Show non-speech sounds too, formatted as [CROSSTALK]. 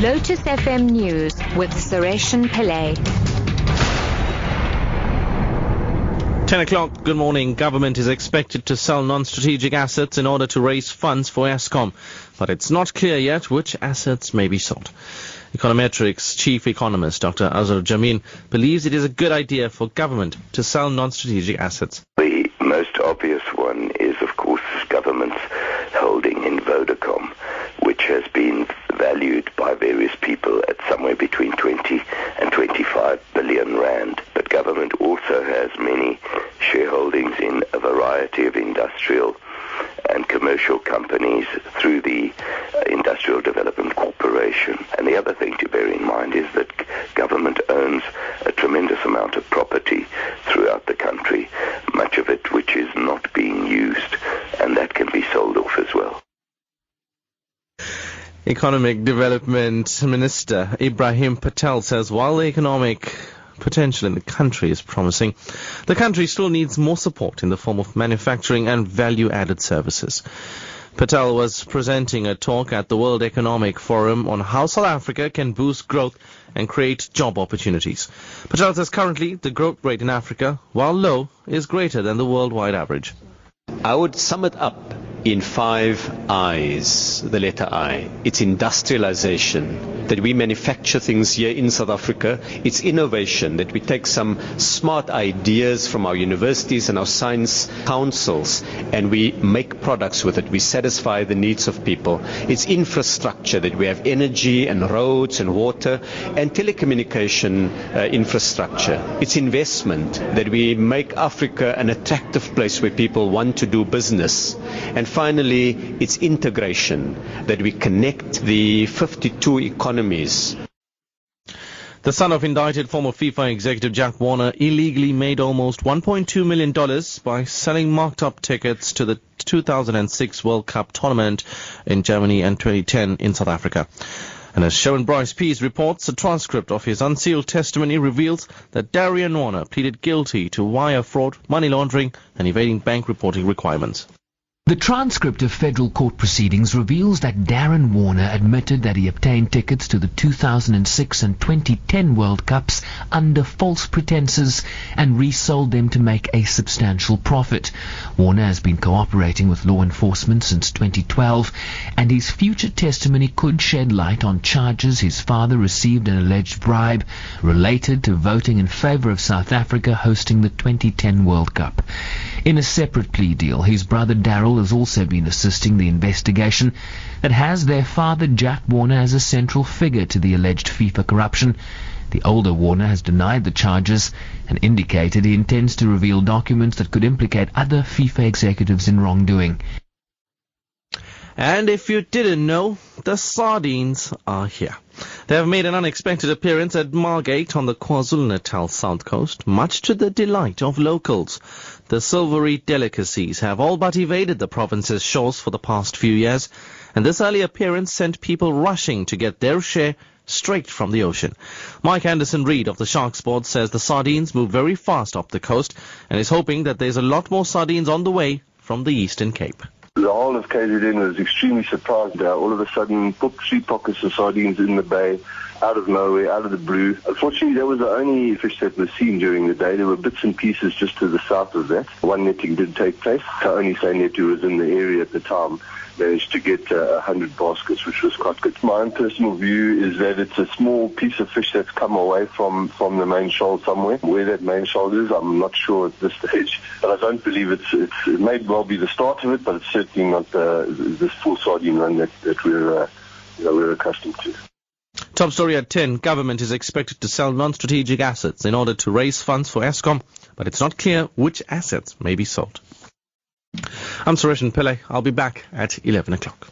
Lotus FM News with Sareshen Pillay. 10 o'clock, good morning. Government is expected to sell non-strategic assets in order to raise funds for Eskom, but it's not clear yet which assets may be sold. Econometrix chief economist Dr. Azar Jammine believes it is a good idea for government to sell non-strategic assets. The most obvious one is, of course, government's holding in Vodacom, which has been valued by various people at somewhere between 20 and 25 billion rand. But government also has many shareholdings in a variety of industrial and commercial companies through the uh, Industrial Development Corporation. And the other thing to bear in mind is that government owns a tremendous amount of property throughout the country, much of it which is not being used, and that can be sold off as well. Economic Development Minister Ebrahim Patel says while the economic potential in the country is promising, the country still needs more support in the form of manufacturing and value-added services. Patel was presenting a talk at the World Economic Forum on how South Africa can boost growth and create job opportunities. Patel says currently the growth rate in Africa, while low, is greater than the worldwide average. I would sum it up in five I's, the letter I. It's industrialization, that we manufacture things here in South Africa. It's innovation, that we take some smart ideas from our universities and our science councils and we make products with it. We satisfy the needs of people. It's infrastructure, that we have energy and roads and water and telecommunication uh, infrastructure. It's investment, that we make Africa an attractive place where people want to do business. And finally, it's integration, that we connect the 52 economies. The son of indicted former FIFA executive Jack Warner illegally made almost $1.2 million by selling marked up tickets to the 2006 World Cup tournament in Germany and 2010 in South Africa. And as Sharon Bryce Pease reports, a transcript of his unsealed testimony reveals that Daryan Warner pleaded guilty to wire fraud, money laundering, and evading bank reporting requirements. The transcript of federal court proceedings reveals that Daryan Warner admitted that he obtained tickets to the 2006 and 2010 World Cups under false pretenses and resold them to make a substantial profit. Warner has been cooperating with law enforcement since 2012 and his future testimony could shed light on charges his father received an alleged bribe related to voting in favor of South Africa hosting the 2010 World Cup. In a separate plea deal, his brother Daryl has also been assisting the investigation that has their father Jack Warner as a central figure to the alleged FIFA corruption. The older Warner has denied the charges and indicated he intends to reveal documents that could implicate other FIFA executives in wrongdoing. And if you didn't know, the sardines are here. They have made an unexpected appearance at Margate on the KwaZulu-Natal south coast, much to the delight of locals. The silvery delicacies have all but evaded the province's shores for the past few years, and this early appearance sent people rushing to get their share straight from the ocean. Mike Anderson Reid of the Sharks Board says the sardines move very fast up the coast and is hoping that there's a lot more sardines on the way from the Eastern Cape. The whole of KZN was extremely surprised uh, all of a sudden put three pockets of sardines in the bay out of nowhere, out of the blue. Unfortunately, that was the only fish that was seen during the day. There were bits and pieces just to the south of that. One netting did take place. The only net who was in the area at the time managed to get uh, 100 baskets, which was quite good. My own personal view is that it's a small piece of fish that's come away from, from the main shoal somewhere. Where that main shoal is, I'm not sure at this [LAUGHS] stage. But I don't believe it's, it's it may well be the start of it, but it's certainly not the, this full sardine run that, that we're, uh, know, we're accustomed to. Top story at 10. Government is expected to sell non-strategic assets in order to raise funds for Eskom, but it's not clear which assets may be sold. I'm Suresh Pillay. I'll be back at 11 o'clock.